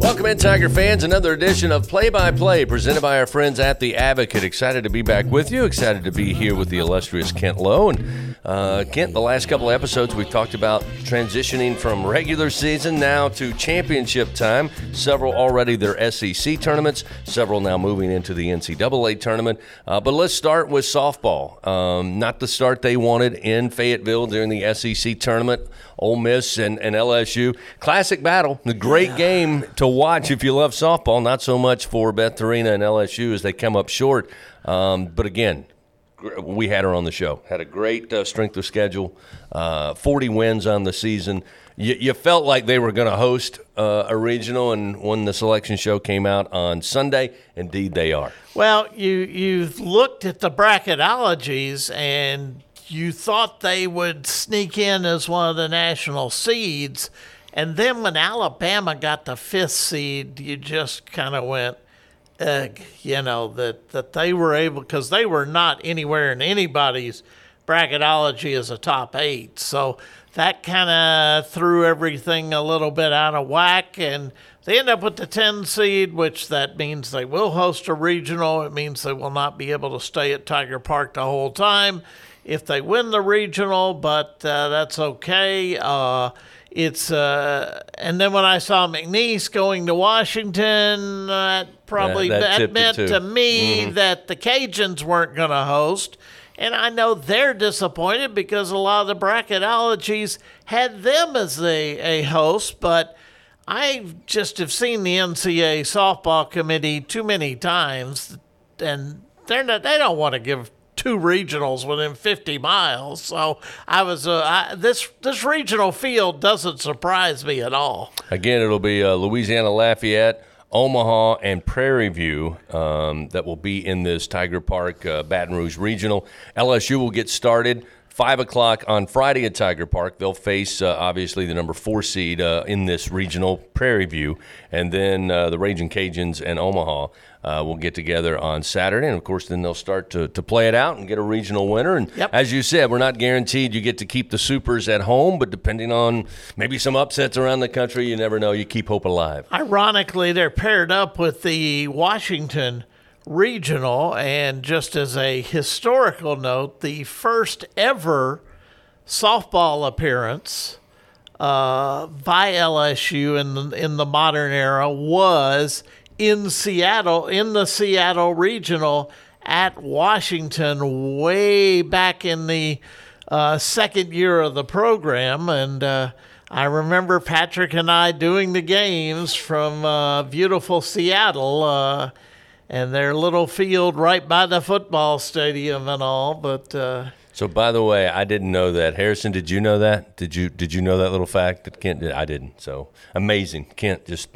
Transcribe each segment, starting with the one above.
Welcome in, Tiger fans. Another edition of Play by Play presented by our friends at The Advocate. Excited to be back with you. Excited to be here with the illustrious Kent Lowe. And uh, Kent, the last couple of episodes, we've talked about transitioning from regular season now to championship time. Several already their SEC tournaments, several now moving into the NCAA tournament. Uh, but let's start with softball. Um, not the start they wanted in Fayetteville during the SEC tournament. Ole Miss and, and LSU. Classic battle. A great yeah. game to watch if you love softball. Not so much for Beth Torina and LSU as they come up short. Um, but again, we had her on the show. Had a great uh, strength of schedule, uh, 40 wins on the season. You, you felt like they were going to host uh, a regional, and when the selection show came out on Sunday, indeed they are. Well, you you've looked at the bracketologies, and you thought they would sneak in as one of the national seeds. And then when Alabama got the fifth seed, you just kind of went, Ugh, you know, that, that they were able, because they were not anywhere in anybody's bracketology as a top eight. So that kind of threw everything a little bit out of whack. And they end up with the 10 seed, which that means they will host a regional. It means they will not be able to stay at Tiger Park the whole time if they win the regional, but uh, that's okay. Uh, it's uh, and then when I saw McNeese going to Washington, that probably that, that, that meant to me mm-hmm. that the Cajuns weren't going to host. And I know they're disappointed because a lot of the bracketologies had them as a, a host, but I just have seen the NCAA softball committee too many times, and they're not, they don't want to give two regionals within 50 miles. So I was uh, I, this this regional field doesn't surprise me at all. Again, it'll be uh, Louisiana Lafayette. Omaha and Prairie View um, that will be in this Tiger Park uh, Baton Rouge Regional. LSU will get started five o'clock on Friday at Tiger Park. They'll face uh, obviously the number four seed uh, in this regional, Prairie View, and then uh, the Raging Cajuns and Omaha uh, will get together on Saturday, and of course, then they'll start to, to play it out and get a regional winner. And yep. as you said, we're not guaranteed you get to keep the supers at home, but depending on maybe some upsets around the country, you never know. You keep hope alive. Ironically, they're paired up with the Washington regional, and just as a historical note, the first ever softball appearance uh, by LSU in the, in the modern era was in Seattle, in the Seattle Regional at Washington, way back in the uh, second year of the program. And uh, I remember Patrick and I doing the games from uh, beautiful Seattle uh, and their little field right by the football stadium and all. But uh, so, by the way, I didn't know that. Harrison, did you know that? Did you did you know that little fact that Kent did? I didn't. So amazing, Kent just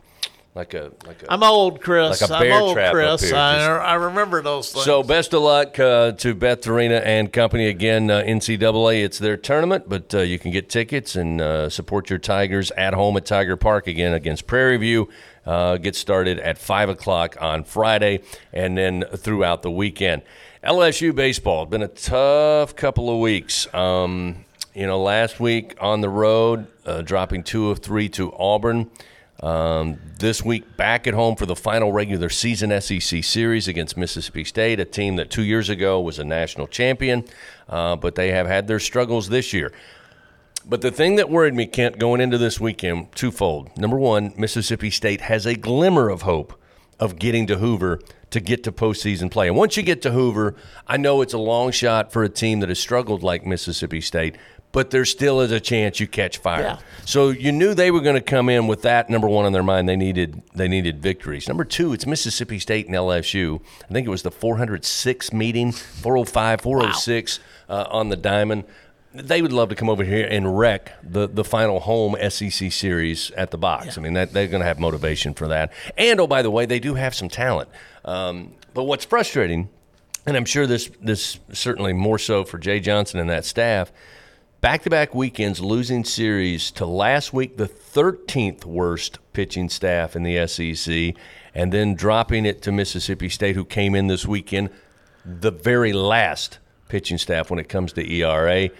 like a like a. I'm old, Chris. Like a bear I'm old, trap Chris. up here, I, just- I remember those things. So best of luck uh, to Beth Torina and company again. Uh, NCAA, it's their tournament, but uh, you can get tickets and uh, support your Tigers at home at Tiger Park again against Prairie View. Uh, get started at five o'clock on Friday, and then throughout the weekend. LSU baseball been a tough couple of weeks. Um, you know, last week on the road, uh, dropping two of three to Auburn. Um, this week, back at home for the final regular season SEC series against Mississippi State, a team that two years ago was a national champion, uh, but they have had their struggles this year. But the thing that worried me, Kent, going into this weekend, twofold. Number one, Mississippi State has a glimmer of hope of getting to Hoover to get to postseason play. And once you get to Hoover, I know it's a long shot for a team that has struggled like Mississippi State, but there still is a chance you catch fire. Yeah. So you knew they were going to come in with that number one on their mind. They needed they needed victories. Number two, it's Mississippi State and LSU. I think it was the 406 meeting, 405, 406 uh, on the diamond. They would love to come over here and wreck the, the final home SEC series at the box. I mean, that, they're going to have motivation for that. And oh, by the way, they do have some talent. Um, but what's frustrating, and I'm sure this this certainly more so for Jay Johnson and that staff, back to back weekends losing series to last week the 13th worst pitching staff in the SEC, and then dropping it to Mississippi State, who came in this weekend the very last pitching staff when it comes to ERA.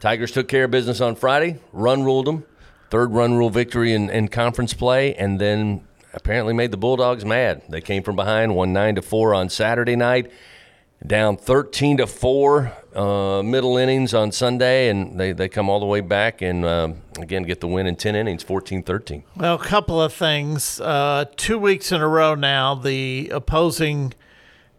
Tigers took care of business on Friday, run ruled them, third run rule victory in, in conference play, and then apparently made the Bulldogs mad. They came from behind, won nine to four on Saturday night, down thirteen to four uh, middle innings on Sunday, and they, they come all the way back and uh, again get the win in ten innings, 14-13. Well, a couple of things. Uh, two weeks in a row now, the opposing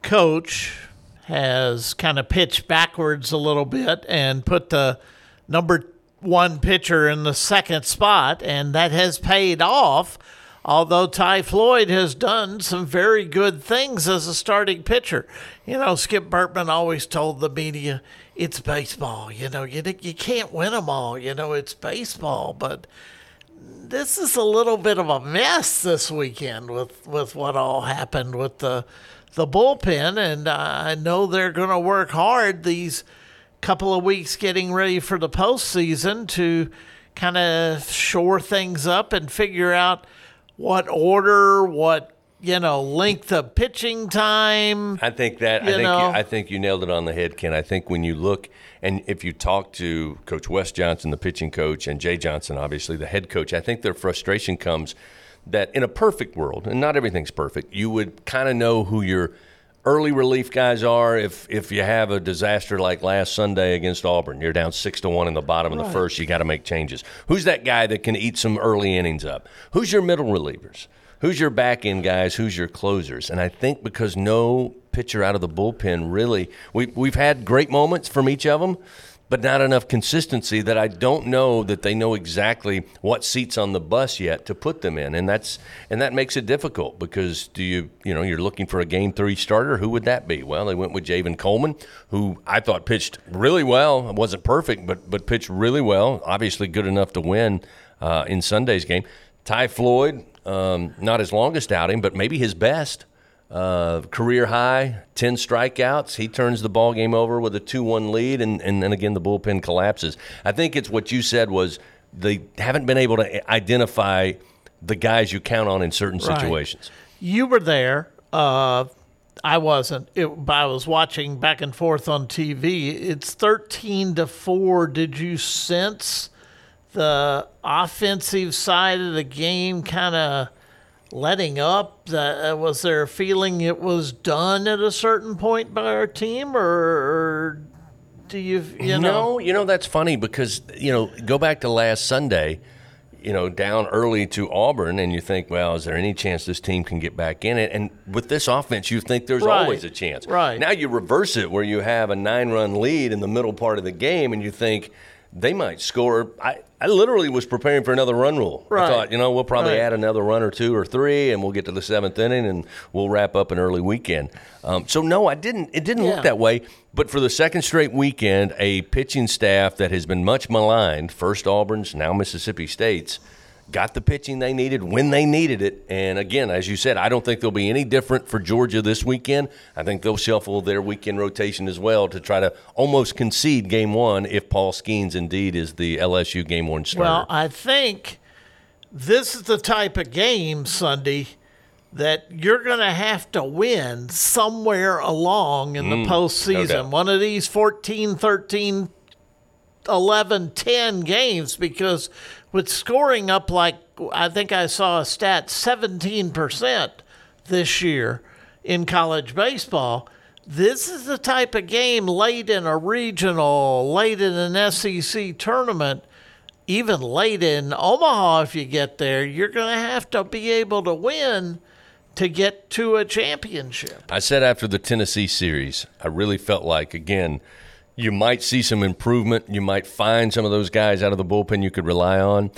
coach has kind of pitched backwards a little bit and put the number one pitcher in the second spot, and that has paid off. Although Ty Floyd has done some very good things as a starting pitcher. You know, Skip Bertman always told the media, it's baseball. You know, you, you can't win them all. You know, it's baseball. But this is a little bit of a mess this weekend with, with what all happened with the the bullpen, and I know they're going to work hard these couple of weeks getting ready for the postseason to kind of shore things up and figure out what order, what you know, length of pitching time. I think that I think you, I think you nailed it on the head, Ken. I think when you look and if you talk to Coach Wes Johnson, the pitching coach, and Jay Johnson, obviously the head coach, I think their frustration comes that in a perfect world, and not everything's perfect, you would kind of know who your early relief guys are if if you have a disaster like last Sunday against Auburn, you're down six to one in the bottom right. of the first, you got to make changes. Who's that guy that can eat some early innings up? Who's your middle relievers? Who's your back end guys? Who's your closers? And I think because no pitcher out of the bullpen really, we we've had great moments from each of them but not enough consistency that I don't know that they know exactly what seats on the bus yet to put them in, and that's and that makes it difficult because do you you know you're looking for a game three starter? Who would that be? Well, they went with Javen Coleman, who I thought pitched really well. It wasn't perfect, but but pitched really well. Obviously, good enough to win uh, in Sunday's game. Ty Floyd, um, not his longest outing, but maybe his best. Uh, career high, 10 strikeouts. He turns the ball game over with a 2 1 lead, and, and then again, the bullpen collapses. I think it's what you said was they haven't been able to identify the guys you count on in certain right. situations. You were there. Uh, I wasn't. It, I was watching back and forth on TV. It's 13 to 4. Did you sense the offensive side of the game kind of letting up? Uh, was there a feeling it was done at a certain point by our team, or, or do you you know? No, you know that's funny because you know go back to last Sunday. You know, down early to Auburn, and you think, well, is there any chance this team can get back in it? And with this offense, you think there's right. always a chance. Right. Now you reverse it where you have a nine run lead in the middle part of the game, and you think, they might score. I, I literally was preparing for another run rule. Right. I thought, you know, we'll probably right. add another run or two or three, and we'll get to the seventh inning, and we'll wrap up an early weekend. Um, so no, I didn't. It didn't yeah. look that way. But for the second straight weekend, a pitching staff that has been much maligned, first Auburn's, now Mississippi State's got the pitching they needed when they needed it. And again, as you said, I don't think they'll be any different for Georgia this weekend. I think they'll shuffle their weekend rotation as well to try to almost concede game one if Paul Skenes indeed is the LSU game one starter. Well, I think this is the type of game, Sunday, that you're going to have to win somewhere along in Mm, the postseason. no One of these 14, 13, 11, 10 games because with scoring up like I think I saw a stat 17% this year in college baseball. This is the type of game late in a regional, late in an SEC tournament, even late in Omaha, if you get there, you're going to have to be able to win to get to a championship. I said after the Tennessee series, I really felt like, again, you might see some improvement. You might find some of those guys out of the bullpen you could rely on.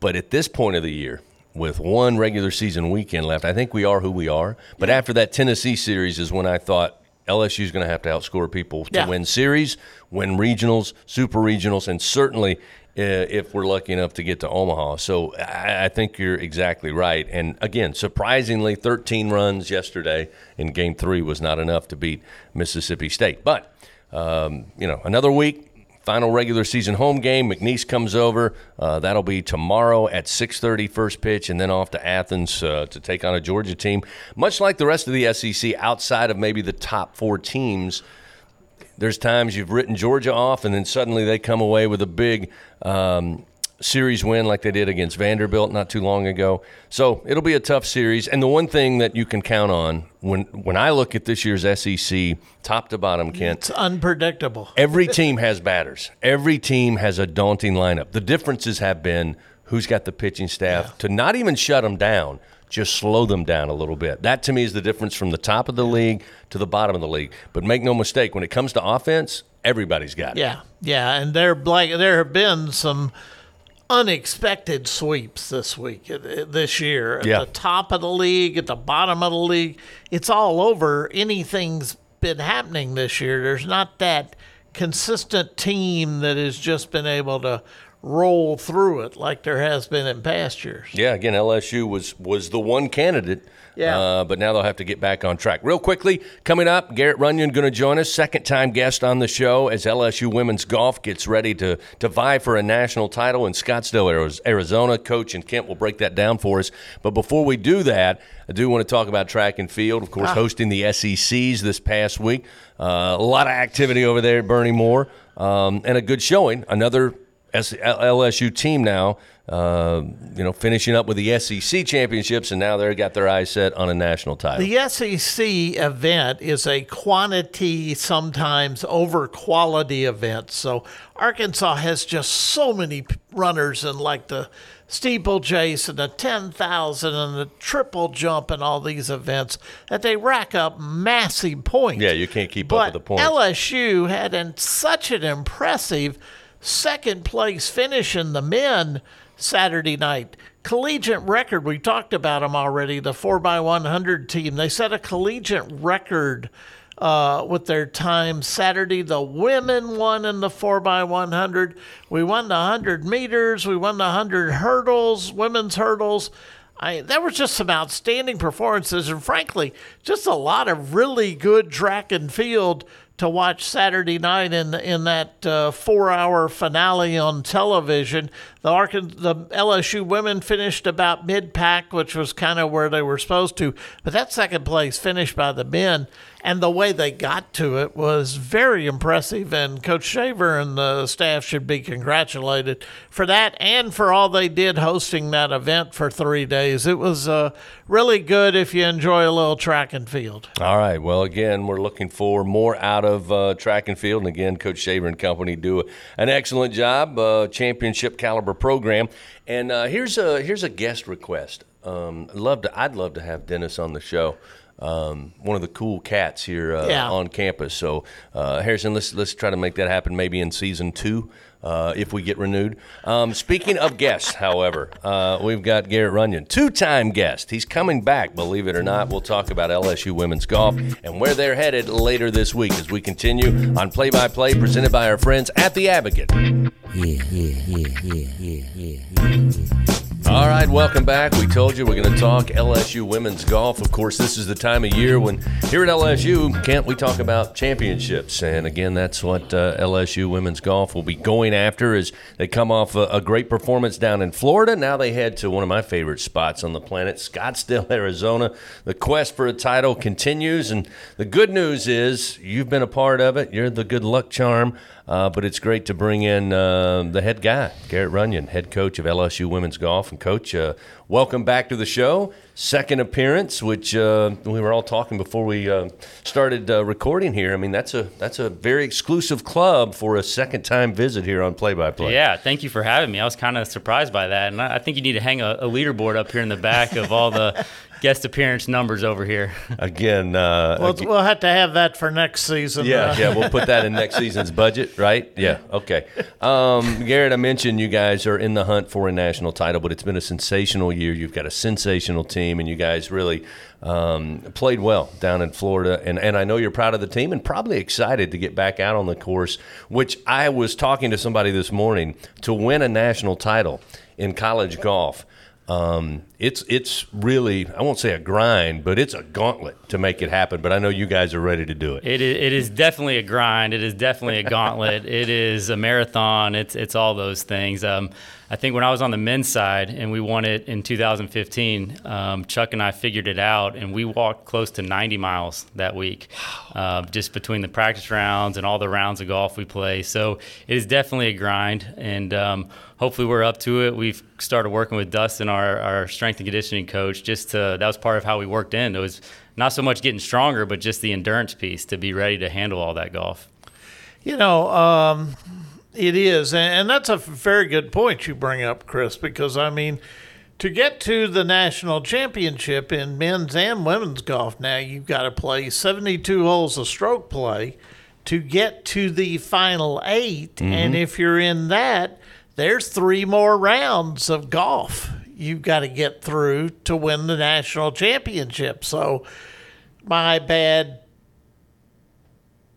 But at this point of the year, with one regular season weekend left, I think we are who we are. But after that Tennessee series is when I thought LSU is going to have to outscore people to Yeah. win series, win regionals, super regionals, and certainly uh, if we're lucky enough to get to Omaha. So I, I think you're exactly right. And again, surprisingly, 13 runs yesterday in Game Three was not enough to beat Mississippi State. But um, you know, another week, final regular season home game. McNeese comes over. Uh, that'll be tomorrow at 6:30 first pitch, and then off to Athens uh, to take on a Georgia team. Much like the rest of the SEC, outside of maybe the top four teams, There's times you've written Georgia off, and then suddenly they come away with a big um, series win like they did against Vanderbilt not too long ago. So it'll be a tough series. And the one thing that you can count on when when I look at this year's SEC, top to bottom, Kent, It's unpredictable. every team has batters. Every team has a daunting lineup. The differences have been who's got the pitching staff to not even shut them down, just slow them down a little bit. That to me is the difference from the top of the league to the bottom of the league. But make no mistake, when it comes to offense, everybody's got it. Yeah, yeah, and there like there have been some unexpected sweeps this week, uh, this year. At Yeah. the top of the league, at the bottom of the league, it's all over. Anything's been happening this year. There's not that consistent team that has just been able to roll through it like there has been in past years. Yeah, again, LSU was was the one candidate. Yeah. Uh, but now they'll have to get back on track. Real quickly, coming up, Garrett Runion going to join us, second time guest on the show as LSU women's golf gets ready to to vie for a national title in Scottsdale, Arizona. Coach and Kent will break that down for us. But before we do that, I do want to talk about track and field. Of course, hosting the SECs this past week. Uh, a lot of activity over there at Bernie Moore, um, and a good showing. Another LSU team now, uh, you know, finishing up with the SEC championships, and now they've got their eyes set on a national title. The SEC event is a quantity, sometimes over quality event. So Arkansas has just so many runners in like the steeplechase and the 10,000 and the triple jump and all these events that they rack up massive points. yeah, you can't keep but up with the points. LSU had an, such an impressive second place finish in the men Saturday night. Collegiate record, we talked about them already, the 4x100 team. They set a collegiate record uh, with their time Saturday. The women won in the 4x100. We won the 100 meters, we won the 100 hurdles, women's hurdles. I, that was just some outstanding performances, and frankly, just a lot of really good track and field to watch Saturday night in in that uh, four-hour finale on television. The Arkan- the LSU women finished about mid-pack, which was kind of where they were supposed to, but that second place finished by the men, and the way they got to it was very impressive. And Coach Shaver and the staff should be congratulated for that and for all they did hosting that event for three days. It was uh, really good if you enjoy a little track and field. All right. Well, again, we're looking for more out of uh, track and field, and again, Coach Shaver and company do an excellent job, uh, championship caliber program. And uh, here's a here's a guest request. Um, love to I'd love to have Dennis on the show. Um, one of the cool cats here uh, Yeah. on campus. So uh, Harrison, let's let's try to make that happen maybe in season two. Uh, if we get renewed. Um, speaking of guests, however, uh, we've got Garrett Runion, two-time guest. He's coming back, believe it or not. We'll talk about LSU women's golf and where they're headed later this week as we continue on Play-by-Play presented by our friends at the Advocate. All right, welcome back. We told you we're going to talk LSU women's golf. Of course, this is the time of year when here at LSU, can't we talk about championships? And again, that's what uh, LSU women's golf will be going after as they come off a, a great performance down in Florida. Now they head to one of my favorite spots on the planet, Scottsdale, Arizona. The quest for a title continues, and the good news is you've been a part of it. You're the good luck charm. Uh, but it's great to bring in uh, the head guy, Garrett Runion, head coach of LSU women's golf. And coach, uh, welcome back to the show. Second appearance, which uh, we were all talking before we uh, started uh, recording here. I mean, that's a that's a very exclusive club for a second time visit here on Play by Play. Yeah, thank you for having me. I was kind of surprised by that, and I I think you need to hang a, a leaderboard up here in the back of all the guest appearance numbers over here. Again, uh, We'll, ag- we'll have to have that for next season. Yeah, uh, yeah, we'll put that in next season's budget, right? Yeah, okay. Um, Garrett, I mentioned you guys are in the hunt for a national title, but it's been a sensational year. You've got a sensational team, and you guys really um, played well down in Florida. And, and I know you're proud of the team and probably excited to get back out on the course, which I was talking to somebody this morning to win a national title in college golf. Um, it's it's really I won't say a grind, but it's a gauntlet to make it happen. But I know you guys are ready to do it. It is, it is definitely a grind. It is definitely a gauntlet. it is a marathon. It's it's all those things. Um, I think when I was on the men's side and we won it in 2015, um, Chuck and I figured it out, and we walked close to 90 miles that week, uh, just between the practice rounds and all the rounds of golf we play. So it is definitely a grind, and um, hopefully we're up to it. We've started working with Dustin, our, our strength and conditioning coach, just to that was part of how we worked in. It was not so much getting stronger, but just the endurance piece to be ready to handle all that golf. You know, um, it is, and that's a very good point you bring up, Chris. Because I mean, to get to the national championship in men's and women's golf, now you've got to play seventy-two holes of stroke play to get to the final 8 Mm-hmm. and if you're in that, there's three more rounds of golf you've got to get through to win the national championship. So, my bad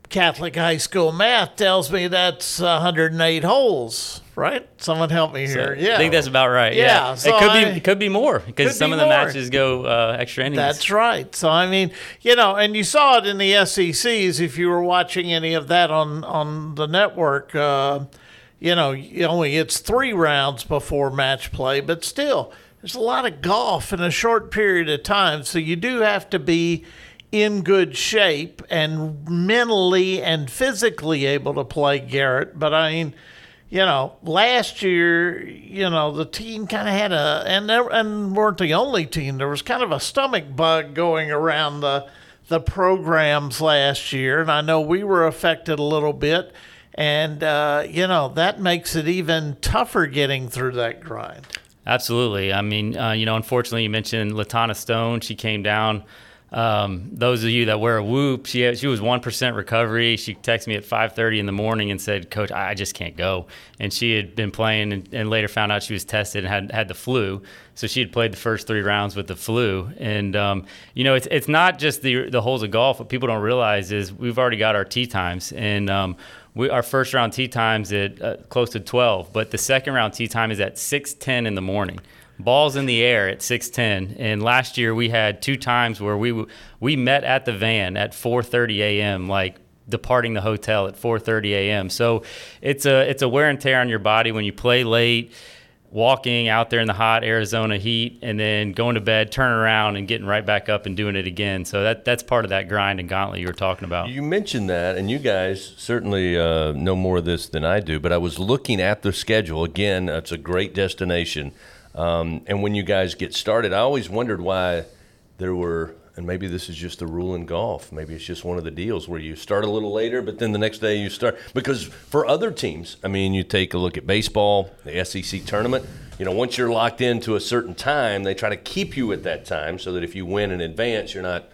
Catholic high school math tells me that's 108 holes, right? Someone help me here. yeah. I think that's about right. Yeah, Yeah, so it could I- be it could be more because some be of the more. matches go uh, extra innings. That's right. So I mean, you know, and you saw it in the SECs if you were watching any of that on on the network. Uh, you know, only it's three rounds before match play, but still, there's a lot of golf in a short period of time. So you do have to be in good shape and mentally and physically able to play Garrett. But I mean, you know, last year, you know, the team kind of had a, and there, and weren't the only team. There was kind of a stomach bug going around the the programs last year, and I know we were affected a little bit. And uh, you know that makes it even tougher getting through that grind. Absolutely. I mean, uh, you know, unfortunately, you mentioned Latanna Stone. She came down. Um, those of you that wear a whoop, she she was one percent recovery. She texted me at five thirty in the morning and said, "Coach, I just can't go." And she had been playing, and, and later found out she was tested and had had the flu. So she had played the first three rounds with the flu. And um, you know, it's it's not just the the holes of golf. What people don't realize is we've already got our tee times, and um, we, our first round tee times at uh, close to 12, but the second round tee time is at 6:10 in the morning. Balls in the air at 6:10. And last year we had two times where we we met at the van at 4:30 a.m. like departing the hotel at 4:30 a.m. So it's a it's a wear and tear on your body when you play late walking out there in the hot Arizona heat and then going to bed, turning around and getting right back up and doing it again. So that that's part of that grind and gauntlet you were talking about. You mentioned that, and you guys certainly uh, know more of this than I do. But I was looking at the schedule again. It's a great destination, um, and when you guys get started, I always wondered why there were. And maybe this is just a rule in golf. Maybe it's just one of the deals where you start a little later, but then the next day you start. Because for other teams, I mean, you take a look at baseball, the SEC tournament. You know, once you're locked into a certain time, they try to keep you at that time so that if you win in advance, you're not,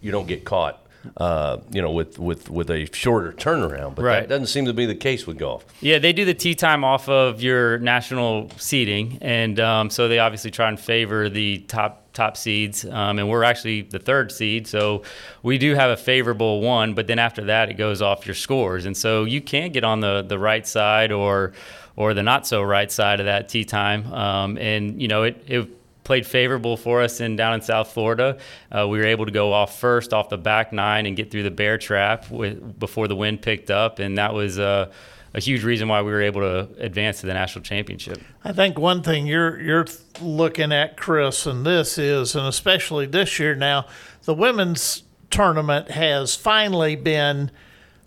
you don't get caught uh, you know, with, with, with a shorter turnaround. But that doesn't seem to be the case with golf. Yeah, they do the tee time off of your national seeding, and um, so they obviously try and favor the top top seeds. Um, and we're actually the third seed, so we do have a favorable one. But then after that, it goes off your scores, and so you can get on the the right side or or the not so right side of that tee time. Um, and you know, it it played favorable for us in down in South Florida. Uh, we were able to go off first off the back nine and get through the bear trap with, before the wind picked up, and that was uh, a huge reason why we were able to advance to the national championship. I think one thing you're you're looking at, Chris, and this is, and especially this year now, the women's tournament has finally been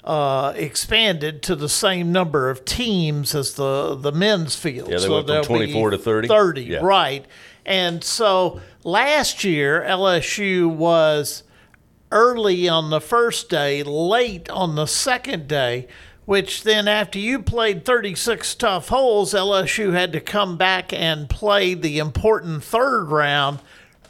uh, expanded to the same number of teams as the the men's field. Yeah, they went from 24 to 30? Thirty, Yeah. right? And so last year LSU was early on the first day, late on the second day, which then after you played 36 tough holes, LSU had to come back and play the important third round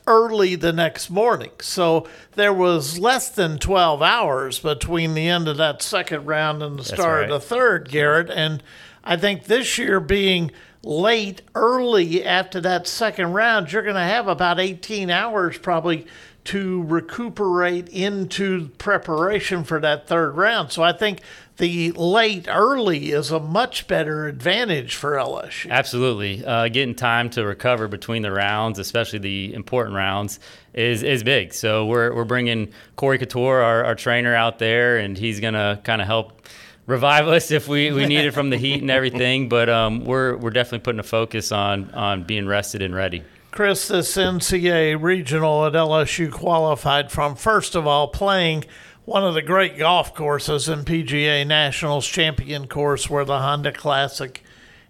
early the next morning. So there was less than 12 hours between the end of that second round and the start right. of the third, Garrett. And I think this year being late early after that second round, you're going to have about 18 hours probably to recuperate into preparation for that third round. So I think the late early is a much better advantage for LSU. Absolutely, uh, getting time to recover between the rounds, especially the important rounds, is is big. So we're we're bringing Corey Couture, our, our trainer, out there, and he's gonna kind of help revive us if we, we need it from the heat and everything. But um, we're we're definitely putting a focus on on being rested and ready. Chris, this NCAA regional at LSU qualified from first of all playing one of the great golf courses in PGA Nationals Champion Course, where the Honda Classic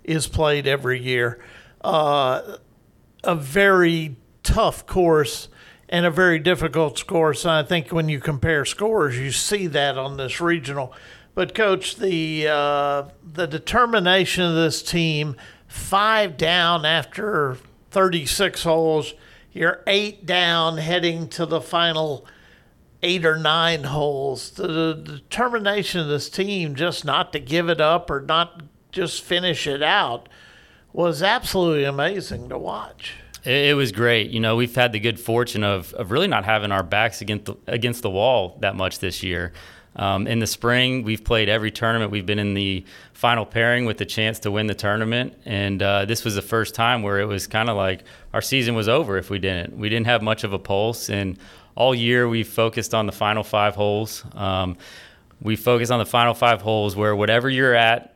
is played every year. Uh, a very tough course and a very difficult course. And I think when you compare scores, you see that on this regional. But coach, the uh, the determination of this team, five down after 36 holes, you're eight down heading to the final eight or nine holes. The, determination of this team just not to give it up or not just finish it out was absolutely amazing to watch. It, it was great. You know, we've had the good fortune of, of really not having our backs against the, against the wall that much this year. Um, in the spring, we've played every tournament. We've been in the final pairing with the chance to win the tournament. And uh, this was the first time where it was kind of like our season was over if we didn't. We didn't have much of a pulse. And all year we focused on the final five holes. Um, we focus on the final five holes where whatever you're at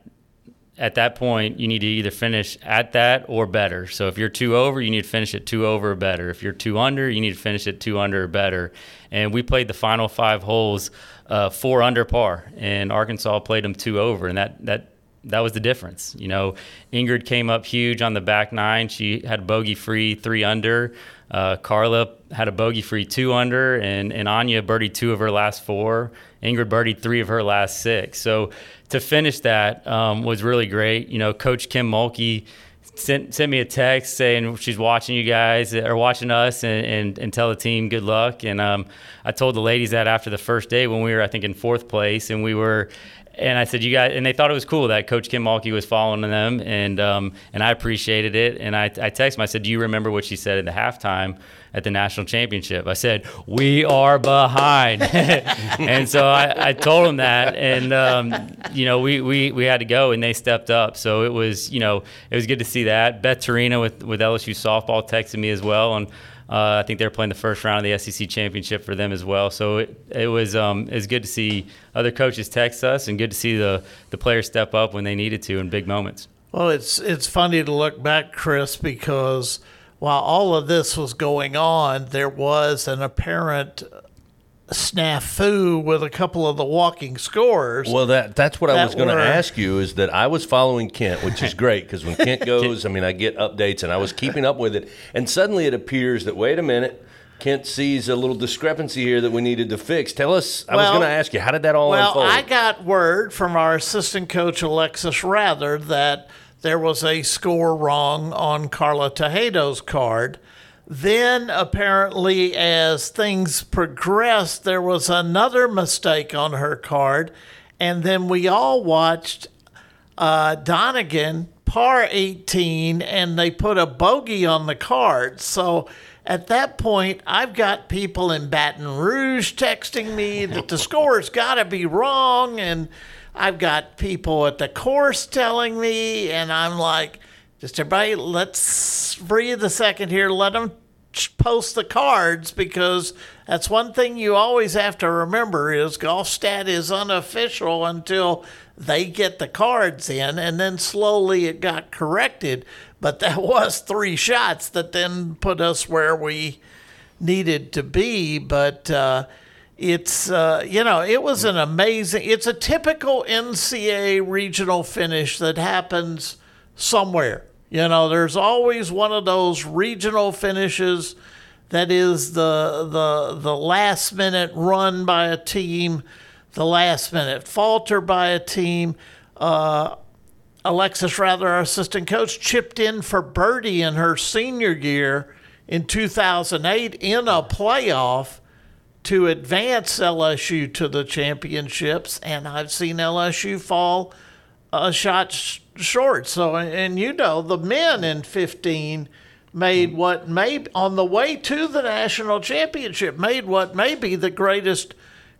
at that point, you need to either finish at that or better. So if you're two over, you need to finish at two over or better. If you're two under, you need to finish at two under or better. And we played the final five holes uh, four under par, and Arkansas played them two over, and that that that was the difference. You know, Ingrid came up huge on the back nine. She had bogey free three under. Uh, Carla had a bogey free two under, and, and Aine birdied two of her last four. Ingrid birdied three of her last six. So to finish that um, was really great. You know, Coach Kim Mulkey sent sent me a text saying she's watching you guys or watching us and, and, and tell the team good luck. And um, I told the ladies that after the first day when we were, I think, in fourth place, and we were and I said, "You guys," and they thought it was cool that Coach Kim Mulkey was following them, and um, and I appreciated it. And I, I texted him. I said, "Do you remember what she said at the halftime at the national championship?" I said, "We are behind," and so I, I, told him that, and um, you know, we, we we had to go, and they stepped up. So it was, you know, it was good to see that. Beth Torina with with LSU softball texted me as well, and uh, I think they're playing the first round of the SEC championship for them as well. So it, it was um, good to see other coaches text us and good to see the the players step up when they needed to in big moments. Well, it's it's funny to look back, Chris, because while all of this was going on, there was an apparent snafu with a couple of the walking scores. Well, that that's what I was going to ask you is that I was following Kent, which is great because when Kent goes, I mean, I get updates and I was keeping up with it, and suddenly it appears that wait a minute. Kent sees a little discrepancy here that we needed to fix. Tell us. I well, was going to ask you, how did that all well, unfold? Well, I got word from our assistant coach Alexis Rather that there was a score wrong on Carla Tejedo's card, then, apparently, as things progressed, there was another mistake on her card. And then we all watched uh, Donegan par 18 and they put a bogey on the card. So at that point, I've got people in Baton Rouge texting me that the score's got to be wrong. And I've got people at the course telling me, and I'm like, just everybody, let's breathe a second here. Let them post the cards because that's one thing you always have to remember is Golfstat is unofficial until they get the cards in and then slowly it got corrected. But that was three shots that then put us where we needed to be. But uh, it's uh, you know it was an amazing it's a typical ncaa regional finish that happens somewhere you know, there's always one of those regional finishes that is the the the last minute run by a team, the last minute falter by a team. Uh, Alexis Rather, our assistant coach, chipped in for Birdie in her senior year in 2008 in a playoff to advance LSU to the championships, and I've seen LSU fall a shot short. So, and you know, the men in 15 made what may on the way to the national championship made what may be the greatest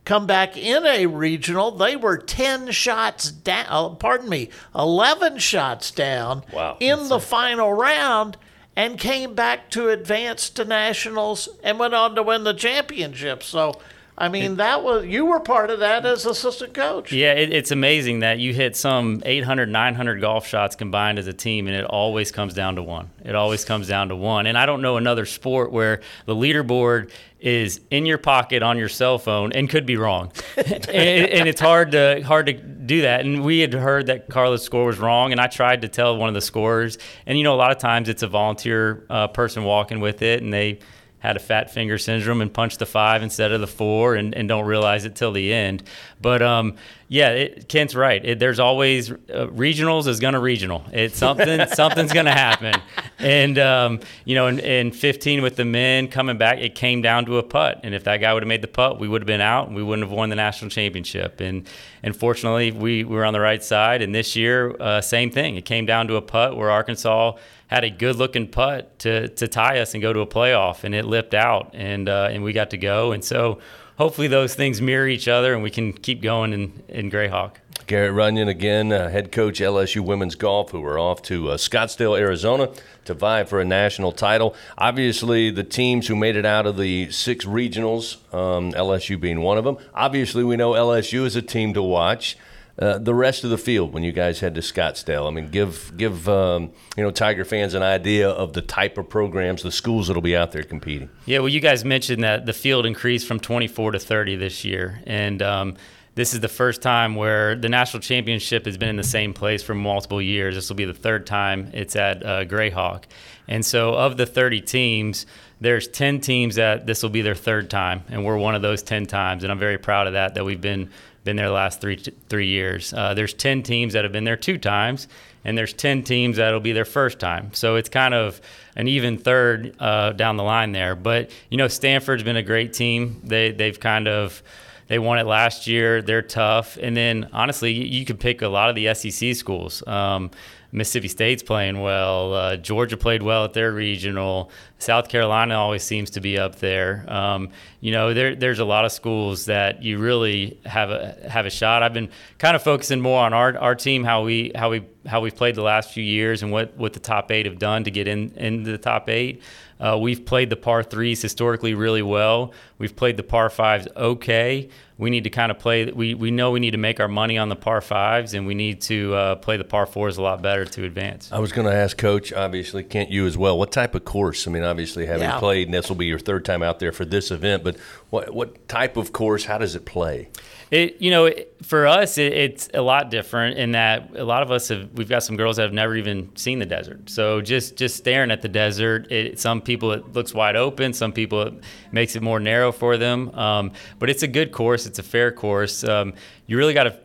comeback in a regional. They were 10 shots down, uh, pardon me, 11 shots down Wow. in the final round and came back to advance to nationals and went on to win the championship. So, I mean, that was you were part of that as assistant coach. Yeah, it, it's amazing that you hit some 800, 900 golf shots combined as a team, and it always comes down to one. It always comes down to one. And I don't know another sport where the leaderboard is in your pocket on your cell phone and could be wrong, and, and it's hard to hard to do that. And we had heard that Carla's score was wrong, and I tried to tell one of the scorers. And you know, a lot of times it's a volunteer uh, person walking with it, and they had a fat finger syndrome and punched the five instead of the four and, and don't realize it till the end. But um, yeah, it, Kent's right. It, there's always uh, regionals is going to regional. It's something something's going to happen. And um, you know, in, in 15 with the men coming back, it came down to a putt. And if that guy would have made the putt, we would have been out and we wouldn't have won the national championship. And and fortunately, we, we were on the right side. And this year, uh, same thing. It came down to a putt where Arkansas had a good looking putt to, to tie us and go to a playoff, and it lipped out, and uh, and we got to go. And so hopefully those things mirror each other, and we can keep going in in Grayhawk. Garrett Runion again, uh, head coach LSU women's golf, who are off to uh, Scottsdale, Arizona, to vie for a national title. Obviously, the teams who made it out of the six regionals, um, LSU being one of them. Obviously, we know LSU is a team to watch. Uh, the rest of the field when you guys head to Scottsdale. I mean, give give um, you know Tiger fans an idea of the type of programs, the schools that'll be out there competing. Yeah, well, you guys mentioned that the field increased from 24 to 30 this year, and um, this is the first time where the national championship has been in the same place for multiple years. This will be the third time it's at uh, Grayhawk, and so of the 30 teams. There's 10 teams that this will be their third time, and we're one of those 10 times, and I'm very proud of that. That we've been been there the last three three years. Uh, there's 10 teams that have been there two times, and there's 10 teams that'll be their first time. So it's kind of an even third uh, down the line there. But you know, Stanford's been a great team. They they've kind of they won it last year. They're tough, and then honestly, you, could pick a lot of the SEC schools. Um, Mississippi State's playing well. Uh, Georgia played well at their regional. South Carolina always seems to be up there. Um, you know, there, there's a lot of schools that you really have a have a shot. I've been kind of focusing more on our, our team, how we how we how we've played the last few years, and what, what the top eight have done to get in into the top eight. Uh, we've played the par threes historically really well. We've played the par fives okay. We need to kind of play. We, we know we need to make our money on the par fives, and we need to uh, play the par fours a lot better to advance. I was going to ask Coach, obviously, Kent, you as well. What type of course? I mean, obviously, having Yeah. played, and this will be your third time out there for this event, but what, what type of course? How does it play? It, you know, it, for us, it, it's a lot different in that a lot of us have. We've got some girls that have never even seen the desert. So just just staring at the desert, it, some people it looks wide open. Some people it makes it more narrow for them. Um, but it's a good course. It's a fair course. Um, you really got to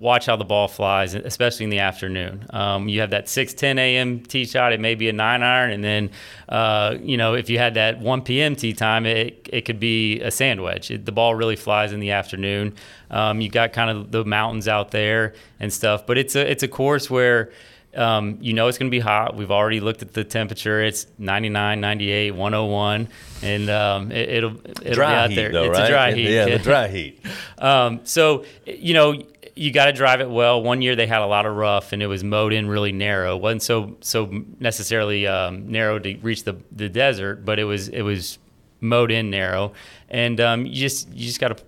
watch how the ball flies, especially in the afternoon. Um, you have that 6:10 a.m. tee shot; it may be a nine iron, and then uh, you know if you had that 1 p.m. tee time, it it could be a sand wedge. It, the ball really flies in the afternoon. Um, you got kind of the mountains out there and stuff, but it's a it's a course where. Um, you know it's going to be hot. We've already looked at the temperature. It's 99, 98, 101, and um, it, it'll it'll Dry be out heat, there. though, it's right? a dry heat. Yeah, the dry heat. Um, so you know you got to drive it well. One year they had a lot of rough and it was mowed in really narrow. It wasn't so so necessarily um, narrow to reach the the desert, but it was it was mowed in narrow. And um, you just you just got to.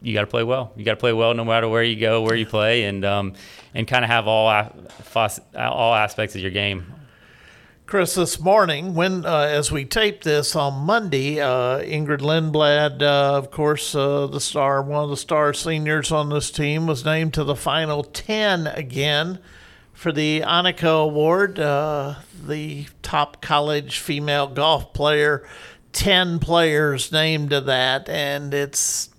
You got to play well. You got to play well no matter where you go, where you play, and um, and kind of have all all aspects of your game Chris, this morning, when uh, as we tape this on Monday, uh, Ingrid Lindblad, uh, of course, uh, the star, one of the star seniors on this team, was named to the final ten again for the Annika Award, uh, the top college female golf player. Ten players named to that, and it's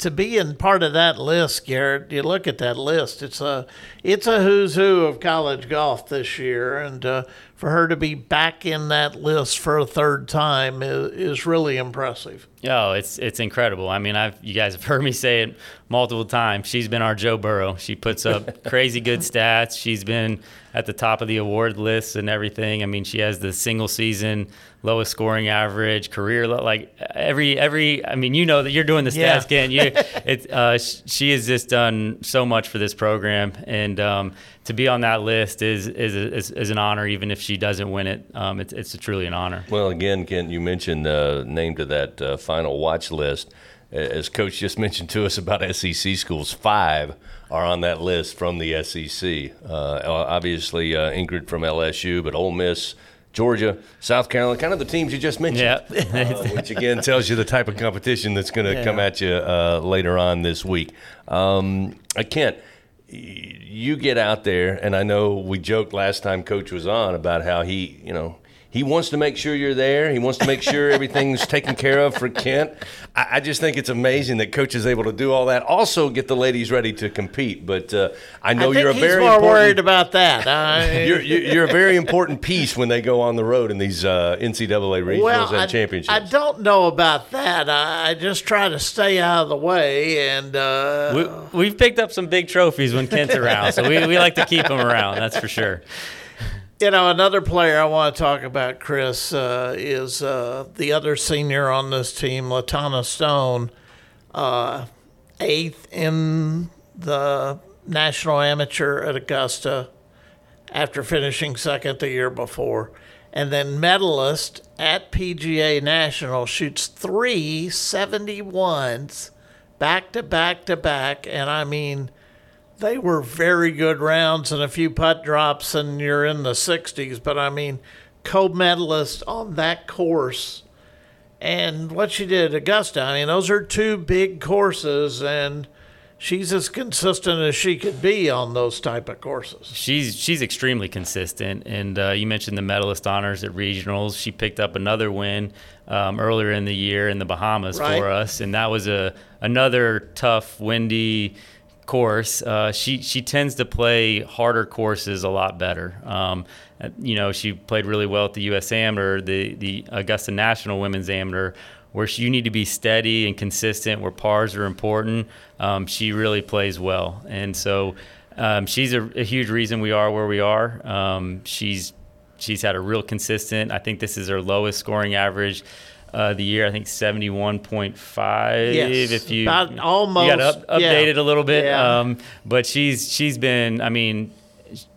to be in part of that list, Garrett, you look at that list. It's a it's a who's who of college golf this year, and uh, for her to be back in that list for a third time is, is really impressive. Oh, it's it's incredible. I mean, I've you guys have heard me say it multiple times. She's been our Joe Burrow. She puts up crazy good stats. She's been at the top of the award lists and everything. I mean, she has the single season lowest scoring average, career like every every. I mean, you know that you're doing the stats, yeah. Ken. You, it, uh, she has just done so much for this program, and um, to be on that list is is, is, is an honor, even if she doesn't win it. Um, it's it's truly an honor. Well, again, Ken, you mentioned uh, name to that uh, final watch list. As Coach just mentioned to us about SEC schools, five are on that list from the SEC. Uh, obviously, uh, Ingrid from LSU, but Ole Miss. Georgia, South Carolina, kind of the teams you just mentioned. Yeah. uh, which again tells you the type of competition that's going to yeah. come at you uh, later on this week. Um, I can't you get out there, and I know we joked last time Coach was on about how he, you know, he wants to make sure you're there. He wants to make sure everything's taken care of for Kent. I, I, just think it's amazing that Coach is able to do all that. Also, get the ladies ready to compete. But uh, I know I you're a very more worried about that. you're, you're, a very important piece when they go on the road in these uh, NCAA regionals well, and I, championships. I don't know about that. I, I, just try to stay out of the way. And uh, we, have picked up some big trophies when Kent's around, so we, we like to keep him around. That's for sure. You know, another player I want to talk about, Chris, uh, is uh, the other senior on this team, Latanna Stone, uh, eighth in the national amateur at Augusta after finishing second the year before. And then medalist at PGA National shoots three 71s back to back to back. And I mean, they were very good rounds and a few putt drops, and you're in the 60s. But I mean, co medalist on that course. And what she did at Augusta, I mean, those are two big courses, and she's as consistent as she could be on those type of courses. She's she's extremely consistent, and uh, you mentioned the medalist honors at regionals. She picked up another win um, earlier in the year in the Bahamas right. for us, and that was a another tough, windy course, uh, she she tends to play harder courses a lot better. Um, you know, she played really well at the U.S. Amateur, the the Augusta National Women's Amateur, where she, you need to be steady and consistent, where pars are important. Um, she really plays well, and so um, she's a, a, huge reason we are where we are. Um, she's she's had a real consistent. I think this is her lowest scoring average uh, the year. I think seventy one point five. Yes, if you about almost you got up, updated yeah. a little bit. Yeah. Um, but she's she's been. I mean,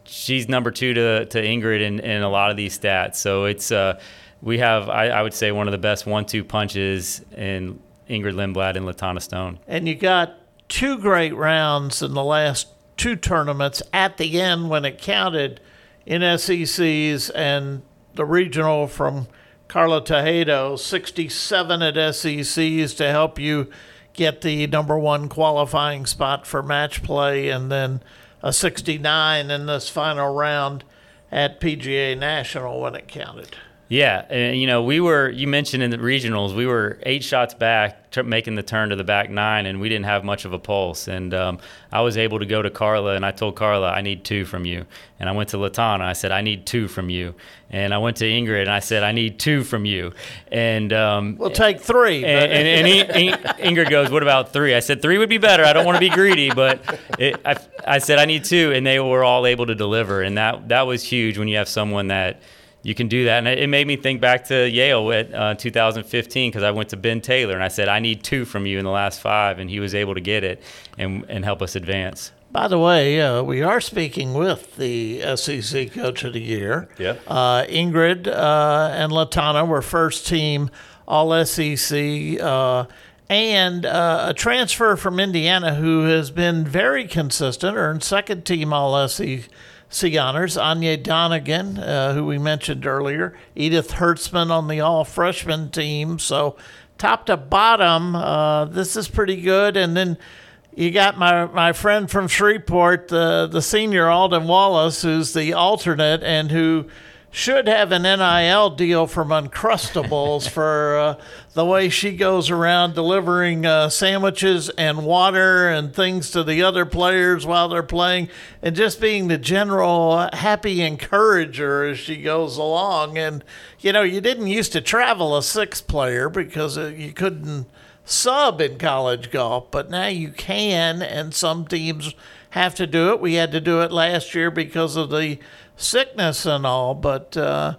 she's number two to to Ingrid in, in a lot of these stats. So it's uh, we have I, I would say one of the best one two punches in Ingrid Lindblad and Latanna Stone. And you got two great rounds in the last two tournaments at the end when it counted in SECs and the regional from Carla Tejedo, 67 at SECs to help you get the number one qualifying spot for match play, and then a 69 in this final round at PGA National when it counted. Yeah, and you know, we were you mentioned in the regionals, we were eight shots back making the turn to the back nine, and we didn't have much of a pulse. And um, I was able to go to Carla, and I told Carla, I need two from you. And I went to Latanna, I said, I need two from you. And I went to Ingrid, and I said, I need two from you. And um, we'll take three. And, and, and he, Ingrid goes, What about three? I said, Three would be better. I don't want to be greedy, but it, I, I said, I need two. And they were all able to deliver. And that, that was huge when you have someone that – you can do that. And it made me think back to Yale at uh, 2015 because I went to Ben Taylor and I said, I need two from you in the last five. And he was able to get it and, and help us advance. By the way, uh, we are speaking with the SEC Coach of the Year. Yeah. Uh, Ingrid uh, and Latanna were first team All SEC. Uh, and uh, a transfer from Indiana who has been very consistent, earned second team All SEC Sea honors Aine Donegan, uh, who we mentioned earlier, Edith Hertzman on the all freshman team. So, top to bottom, uh, this is pretty good. And then you got my, my friend from Shreveport, the, the senior Alden Wallace, who's the alternate and who should have an NIL deal from Uncrustables for uh, the way she goes around delivering uh, sandwiches and water and things to the other players while they're playing, and just being the general happy encourager as she goes along. And you know, you didn't used to travel a six player because uh, you couldn't sub in college golf, but now you can, and some teams have to do it. We had to do it last year because of the sickness and all, but uh,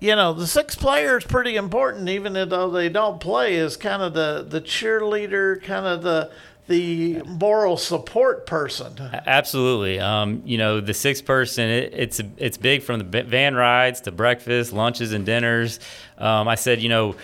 you know the six player is pretty important, even though they don't play. Is kind of the the cheerleader, kind of the the moral support person. Absolutely. Um, you know, the six person, it, it's it's big from the van rides to breakfast, lunches, and dinners. Um, I said, you know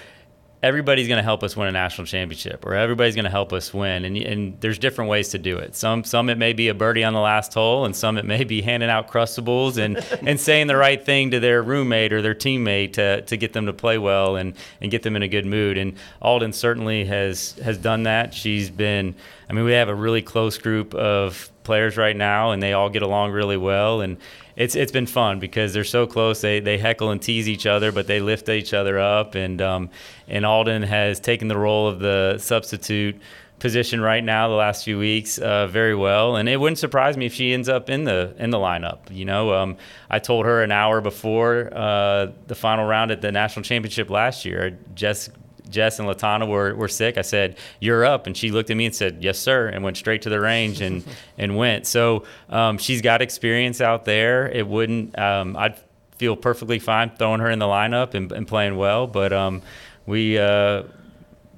everybody's going to help us win a national championship or everybody's going to help us win and, and there's different ways to do it. Some some it may be a birdie on the last hole and some it may be handing out crustables and and saying the right thing to their roommate or their teammate to, to get them to play well and and get them in a good mood and Alden certainly has has done that. She's been I mean we have a really close group of players right now and they all get along really well and it's it's been fun because they're so close. They they heckle and tease each other, but they lift each other up. And um, and Alden has taken the role of the substitute position right now the last few weeks uh, very well, and it wouldn't surprise me if she ends up in the in the lineup. You know, um, I told her an hour before uh, the final round at the national championship last year. Jess Jess and Latanna were, were sick, I said, You're up. And she looked at me and said, Yes, sir, and went straight to the range and, and went. So um, she's got experience out there. It wouldn't, um, I'd feel perfectly fine throwing her in the lineup and, and playing well. But um, we, uh,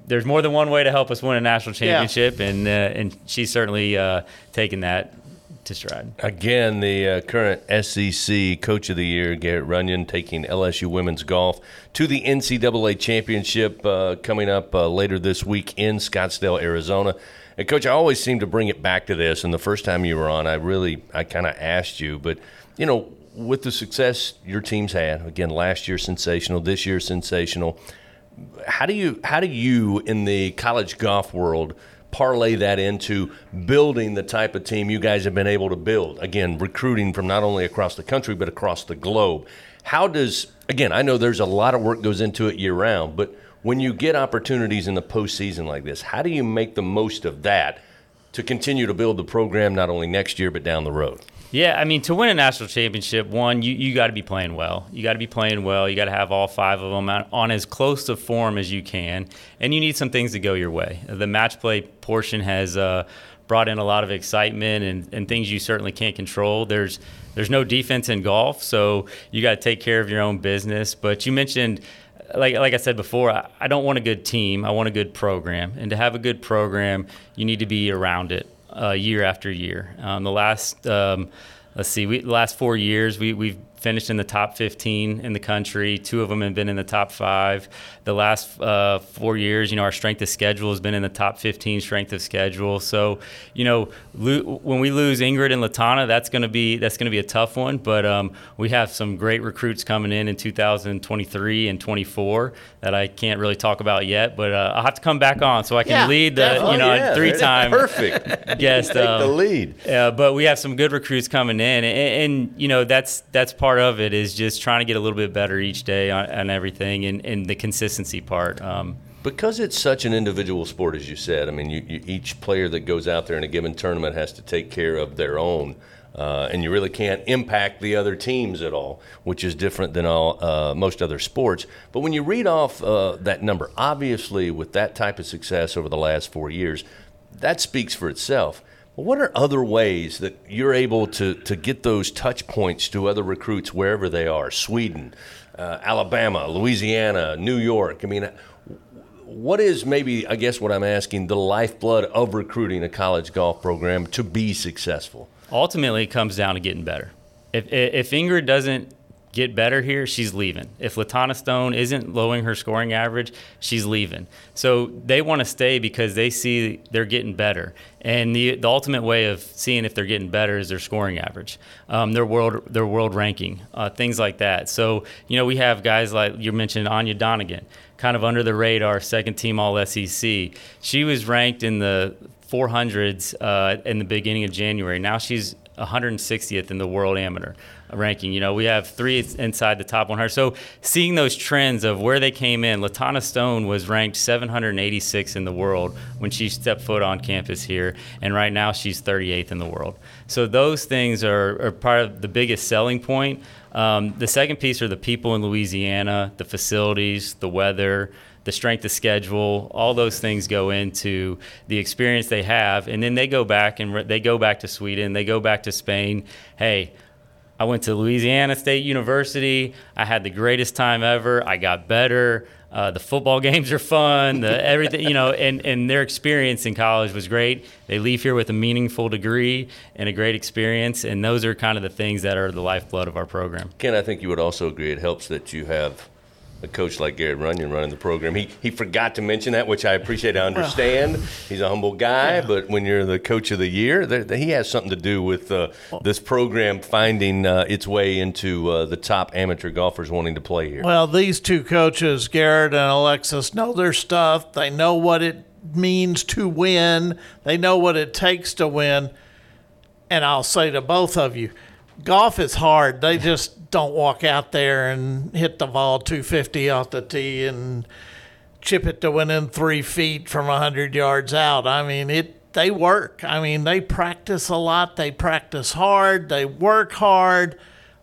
there's more than one way to help us win a national championship, yeah. and uh, and she's certainly uh, taken that to stride. Again, the uh, current SEC Coach of the Year, Garrett Runion, taking LSU women's golf to the NCAA championship uh, coming up uh, later this week in Scottsdale, Arizona. And coach, I always seem to bring it back to this. And the first time you were on, I really, I kind of asked you, but you know, with the success your team's had, again, last year sensational, this year sensational. How do you, how do you in the college golf world? Parlay that into building the type of team you guys have been able to build. Again, recruiting from not only across the country but across the globe. How does again? I know there's a lot of work goes into it year round, but when you get opportunities in the postseason like this, how do you make the most of that to continue to build the program not only next year but down the road? Yeah, I mean, to win a national championship, one, you, you got to be playing well. You got to be playing well. You got to have all five of them on, as close to form as you can. And you need some things to go your way. The match play portion has uh, brought in a lot of excitement and, and things you certainly can't control. There's there's no defense in golf, so you got to take care of your own business. But you mentioned like like I said before, I, I, don't want a good team. I want a good program, and to have a good program, you need to be around it uh, year after year. Um, the last, um, let's see, we, the last four years, we, we've finished in the top 15 in the country. Two of them have been in the top five. The last uh, four years, you know, our strength of schedule has been in the top 15 strength of schedule. So, you know, lo- when we lose Ingrid and Latanna, that's going to be that's going to be a tough one. But um, we have some great recruits coming in in 2023 and 24 that I can't really talk about yet. But uh, I'll have to come back on so I can yeah, lead the you know yeah, three time perfect guest. Take um, the lead. Uh, but we have some good recruits coming in, and, and you know that's that's part part of it is just trying to get a little bit better each day on, on everything and, and, the consistency part. Um, because it's such an individual sport, as you said, I mean, you, you, each player that goes out there in a given tournament has to take care of their own. Uh, and you really can't impact the other teams at all, which is different than all uh, most other sports. But when you read off uh, that number, obviously with that type of success over the last four years, that speaks for itself. What are other ways that you're able to, to get those touch points to other recruits wherever they are? Sweden, uh, Alabama, Louisiana, New York. I mean, what is maybe, I guess, what I'm asking, the lifeblood of recruiting a college golf program to be successful? Ultimately, it comes down to getting better. If, if Ingrid doesn't get better here, she's leaving. If Latanna Stone isn't lowering her scoring average, she's leaving. So they want to stay because they see they're getting better. And the, the ultimate way of seeing if they're getting better is their scoring average, um, their world their world ranking, uh, things like that. So you know we have guys like you mentioned Aine Donegan, kind of under the radar, second team All SEC. She was ranked in the 400s uh, in the beginning of January. Now she's 160th in the world amateur ranking. You know, we have three inside the top 100. So seeing those trends of where they came in, Latanna Stone was ranked 786 in the world when she stepped foot on campus here, and right now she's 38th in the world. So those things are, are part of the biggest selling point. Um, the second piece are the people in Louisiana, the facilities, the weather the strength of schedule, all those things go into the experience they have, and then they go back and re- they go back to Sweden, they go back to Spain. Hey, I went to Louisiana State University. I had the greatest time ever. I got better. Uh, the football games are fun. The everything, you know, and, and their experience in college was great. They leave here with a meaningful degree and a great experience, and those are kind of the things that are the lifeblood of our program. Ken, I think you would also agree it helps that you have a coach like Garrett Runion running the program. He he forgot to mention that, which I appreciate. I understand. He's a humble guy, yeah. but when you're the coach of the year, he has something to do with uh, this program finding uh, its way into uh, the top amateur golfers wanting to play here. Well, these two coaches, Garrett and Alexis, know their stuff. They know what it means to win. They know what it takes to win. And I'll say to both of you, golf is hard. They just don't walk out there and hit the ball 250 off the tee and chip it to within three feet from 100 yards out. I mean, it. They work. I mean, they practice a lot. They practice hard. They work hard.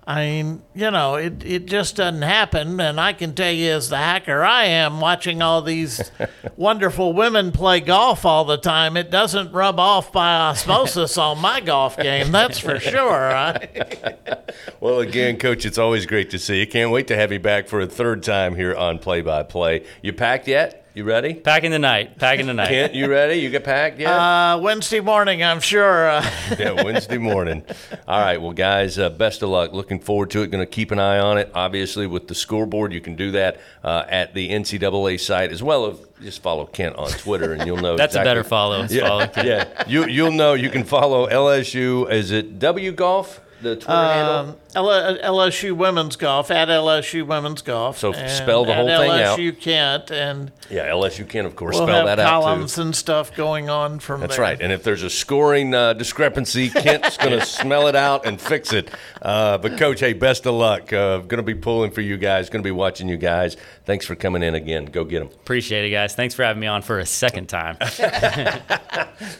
I mean, you know, it, it just doesn't happen. And I can tell you, as the hacker I am, watching all these wonderful women play golf all the time, it doesn't rub off by osmosis on my golf game. That's for sure. Right? well, again, Coach, it's always great to see you. Can't wait to have you back for a third time here on Play by Play. You packed yet? You ready? Packing the night. Packing the night. Kent, you ready? You get packed yet? Uh, Wednesday morning, I'm sure. yeah, Wednesday morning. All right. Well, guys, uh, best of luck. Looking forward to it. Going to keep an eye on it. Obviously, with the scoreboard, you can do that uh, at the NCAA site as well as just follow Kent on Twitter, and you'll know. That's exactly. a better follow. Yeah, follow yeah. You you'll know. You can follow LSU. Is it W Golf? the Twitter um, handle? LSU Women's Golf at LSU Women's Golf. So spell the whole thing LSU out. LSU Kent and yeah, LSU Kent, of course. We'll spell that out columns and stuff going on from That's there. right. And if there's a scoring uh, discrepancy, Kent's going to smell it out and fix it. Uh, but coach, hey, best of luck. Uh, going to be pulling for you guys. Going to be watching you guys. Thanks for coming in again. Go get them. Appreciate it, guys. Thanks for having me on for a second time.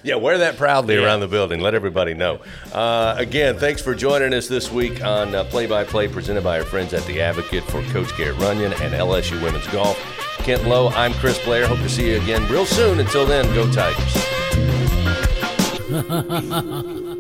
yeah, wear that proudly yeah. around the building. Let everybody know. Uh, again, thanks for joining us this week week on Play by Play presented by our friends at The Advocate for Coach Garrett Runion and LSU Women's Golf. Kent Lowe, I'm Chris Blair. Hope to see you again real soon. Until then, go Tigers.